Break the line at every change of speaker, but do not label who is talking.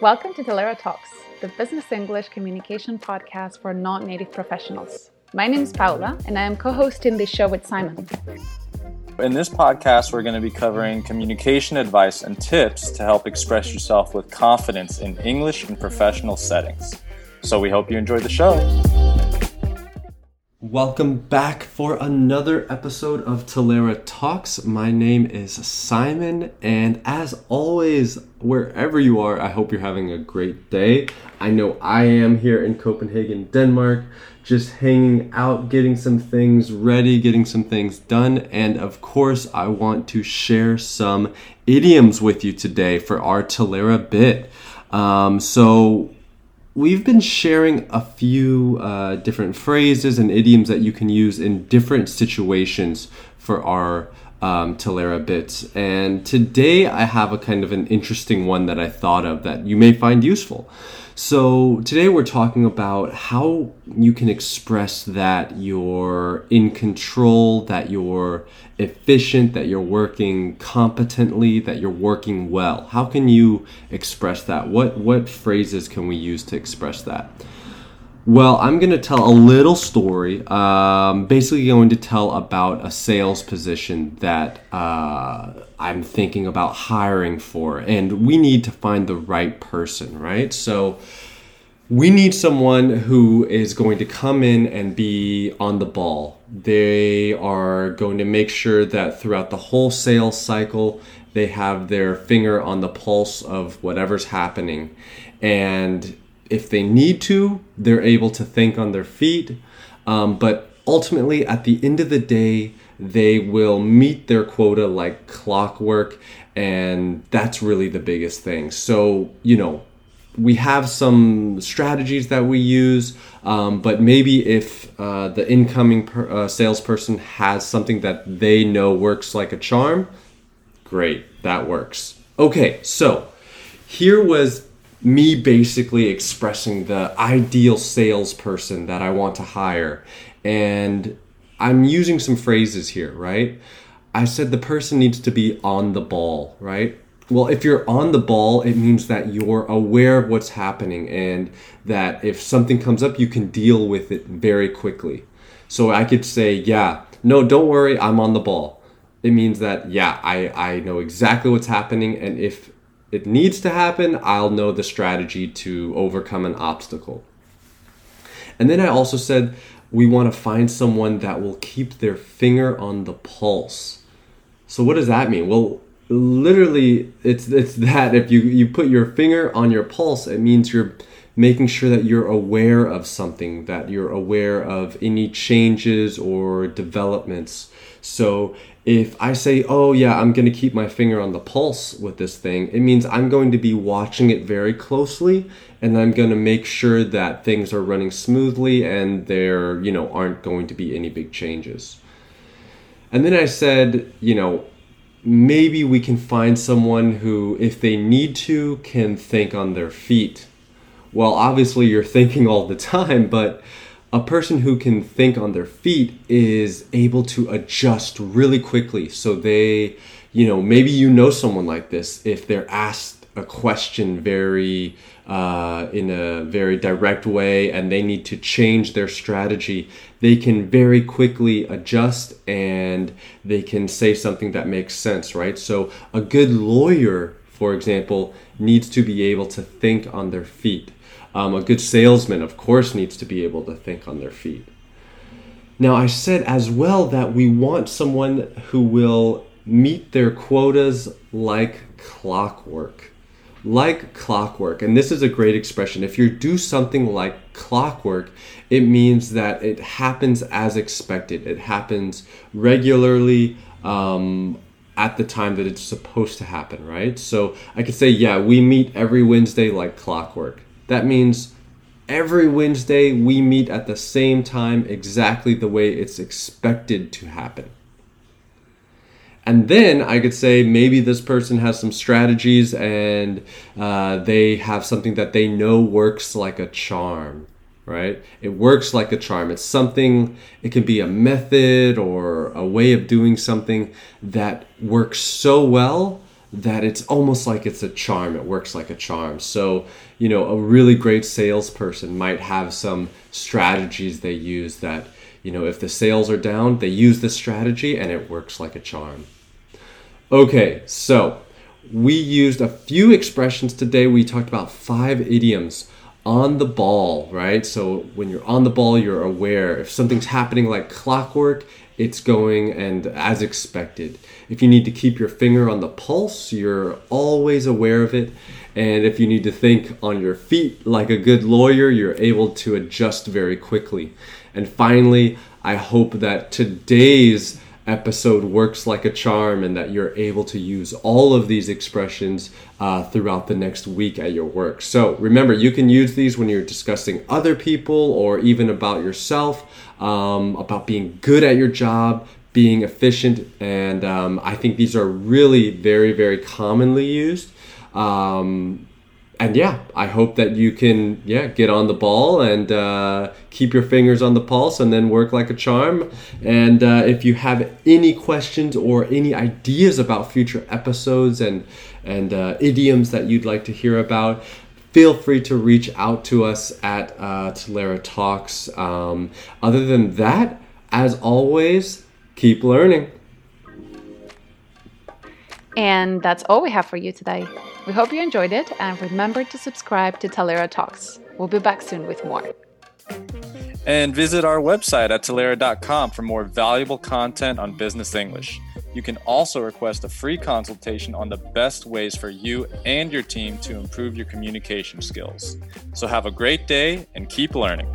Welcome to Talaera Talks, the business English communication podcast for non native professionals. My name is Paula, and I am co hosting this show with Simon.
In this podcast, we're going to be covering communication advice and tips to help express yourself with confidence in English in professional settings. So we hope you enjoy the show.
Welcome back for another episode of Talaera Talks. My name is Simon, and as always, wherever you are, I hope you're having a great day. I know I am here in Copenhagen, Denmark, just hanging out, getting some things ready, getting some things done, and of course, I want to share some idioms with you today for our Talaera bit. Um, so, we've been sharing a few uh, different phrases and idioms that you can use in different situations for our um, bits. And today I have a kind of an interesting one that I thought of that you may find useful. So, today we're talking about how you can express that you're in control, that you're efficient, that you're working competently, that you're working well. How can you express that? What what phrases can we use to express that? Well, I'm going to tell a little story. Um, basically, going to tell about a sales position that uh, I'm thinking about hiring for, and we need to find the right person, right? So, we need someone who is going to come in and be on the ball. They are going to make sure that throughout the whole sales cycle, they have their finger on the pulse of whatever's happening. And if they need to, they're able to think on their feet. Um, but ultimately, at the end of the day, they will meet their quota like clockwork. And that's really the biggest thing. So, you know, we have some strategies that we use, um, but maybe if uh, the incoming per, uh, salesperson has something that they know works like a charm, great, that works. Okay, so here was me basically expressing the ideal salesperson that I want to hire. And I'm using some phrases here, right? I said the person needs to be on the ball, right? Well, if you're on the ball, it means that you're aware of what's happening and that if something comes up, you can deal with it very quickly. So I could say, yeah, no, don't worry, I'm on the ball. It means that, yeah, I, I know exactly what's happening. And if it needs to happen, I'll know the strategy to overcome an obstacle. And then I also said we want to find someone that will keep their finger on the pulse. So what does that mean? Well, literally it's it's that if you you put your finger on your pulse, it means you're making sure that you're aware of something, that you're aware of any changes or developments. So if I say, oh yeah, I'm going to keep my finger on the pulse with this thing, it means I'm going to be watching it very closely and I'm going to make sure that things are running smoothly and there, you know, aren't going to be any big changes. And then I said, you know, maybe we can find someone who, if they need to, can think on their feet. Well, obviously, you're thinking all the time, but a person who can think on their feet is able to adjust really quickly. So they, you know, maybe you know someone like this. If they're asked a question very, uh, in a very direct way and they need to change their strategy, they can very quickly adjust and they can say something that makes sense, right? So a good lawyer, for example, needs to be able to think on their feet. Um, a good salesman, of course, needs to be able to think on their feet. Now, I said as well that we want someone who will meet their quotas like clockwork. Like clockwork. And this is a great expression. If you do something like clockwork, it means that it happens as expected, it happens regularly. Um, at the time that it's supposed to happen, right? So I could say, yeah, we meet every Wednesday like clockwork. That means every Wednesday we meet at the same time, exactly the way it's expected to happen. And then I could say maybe this person has some strategies and uh, they have something that they know works like a charm, right? It works like a charm. It's something, it can be a method or a way of doing something that works so well that it's almost like it's a charm. It works like a charm. So, you know, a really great salesperson might have some strategies they use that, you know, if the sales are down, they use this strategy and it works like a charm. Okay, so we used a few expressions today. We talked about five idioms on the ball, right? So when you're on the ball, you're aware. If something's happening like clockwork, it's going and as expected. If you need to keep your finger on the pulse, you're always aware of it. And if you need to think on your feet like a good lawyer, you're able to adjust very quickly. And finally, I hope that today's episode works like a charm and that you're able to use all of these expressions uh, throughout the next week at your work. So remember, you can use these when you're discussing other people or even about yourself, um, about being good at your job, being efficient. And um, I think these are really very, very commonly used. Um, and yeah, I hope that you can yeah get on the ball and uh, keep your fingers on the pulse and then work like a charm. And uh, if you have any questions or any ideas about future episodes and and uh, idioms that you'd like to hear about, feel free to reach out to us at uh, Talaera Talks. Um, other than that, as always, keep learning.
And that's all we have for you today. We hope you enjoyed it and remember to subscribe to Talaera Talks. We'll be back soon with more.
And visit our website at Talaera.com for more valuable content on business English. You can also request a free consultation on the best ways for you and your team to improve your communication skills. So have a great day and keep learning.